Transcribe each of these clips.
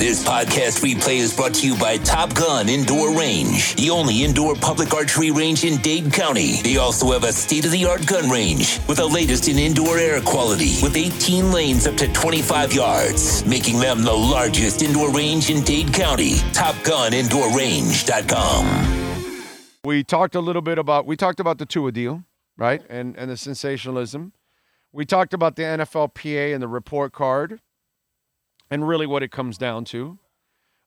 This podcast replay is brought to you by Top Gun Indoor Range, the only indoor public archery range in Dade County. They also have a state of the art gun range with the latest in indoor air quality with 18 lanes up to 25 yards, making them the largest indoor range in Dade County. TopGunIndoorRange.com. We talked a little bit about we talked about the Tua deal, right? And and the sensationalism. We talked about the NFLPA and the report card and really what it comes down to.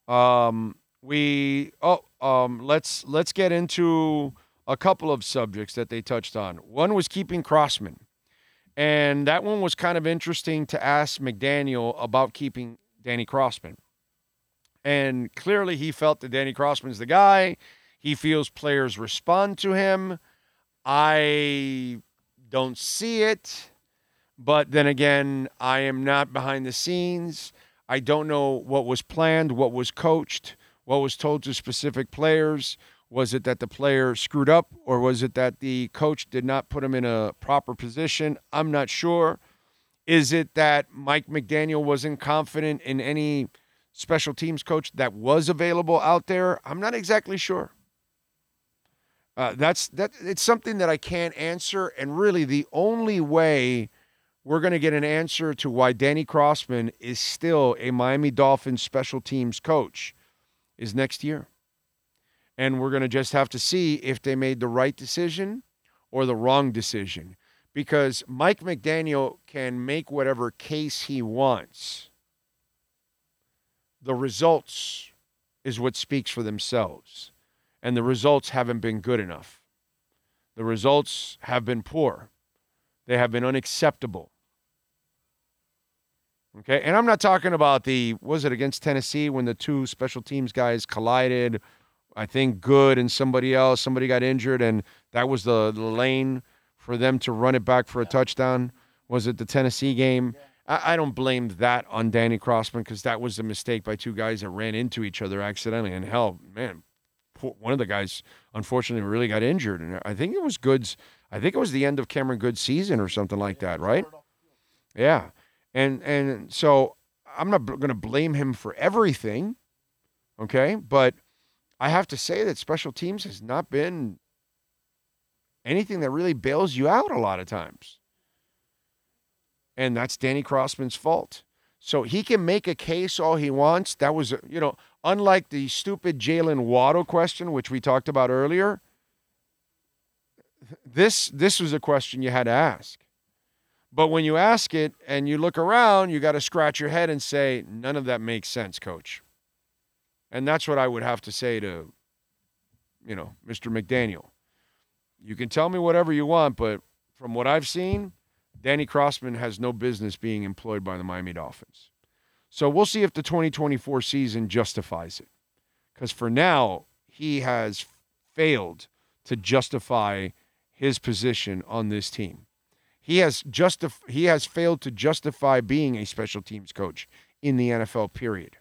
Um, we oh um, let's let's get into a couple of subjects that they touched on. One was keeping Crossman, and that one was kind of interesting to ask McDaniel about keeping Danny Crossman. And clearly, he felt that Danny Crossman's the guy. He feels players respond to him. I don't see it. But then again, I am not behind the scenes. I don't know what was planned, what was coached, what was told to specific players. Was it that the player screwed up, or was it that the coach did not put him in a proper position? I'm not sure. Is it that Mike McDaniel wasn't confident in any special teams coach that was available out there? I'm not exactly sure. Uh, that's that. It's something that I can't answer, and really, the only way we're going to get an answer to why Danny Crossman is still a Miami Dolphins special teams coach is next year. And we're going to just have to see if they made the right decision or the wrong decision. Because Mike McDaniel can make whatever case he wants. The results is what speaks for themselves. And the results haven't been good enough. The results have been poor. They have been unacceptable. Okay, and I'm not talking about the was it against Tennessee when the two special teams guys collided. I think Goode and somebody else, somebody got injured, and that was the, the lane for them to run it back for a touchdown. Was it the Tennessee game? I, I don't blame that on Danny Crossman because that was a mistake by two guys that ran into each other accidentally. And hell, man, one of the guys unfortunately really got injured, and I think it was Goode's. I think it was the end of Cameron Goode's season or something like that, right? Yeah. And and so I'm not going to blame him for everything, okay? But I have to say that special teams has not been anything that really bails you out a lot of times. And that's Danny Crossman's fault. So he can make a case all he wants. That was, you know, unlike the stupid Jaylen Waddle question, which we talked about earlier. This this was a question you had to ask. But when you ask it and you look around, you got to scratch your head and say, none of that makes sense, coach. And that's what I would have to say to, you know, Mr. McDaniel. You can tell me whatever you want, but from what I've seen, Danny Crossman has no business being employed by the Miami Dolphins. So we'll see if the 2024 season justifies it. Because for now, he has failed to justify his position on this team. He has justif- he has failed to justify being a special teams coach in the NFL period.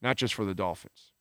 Not just for the Dolphins.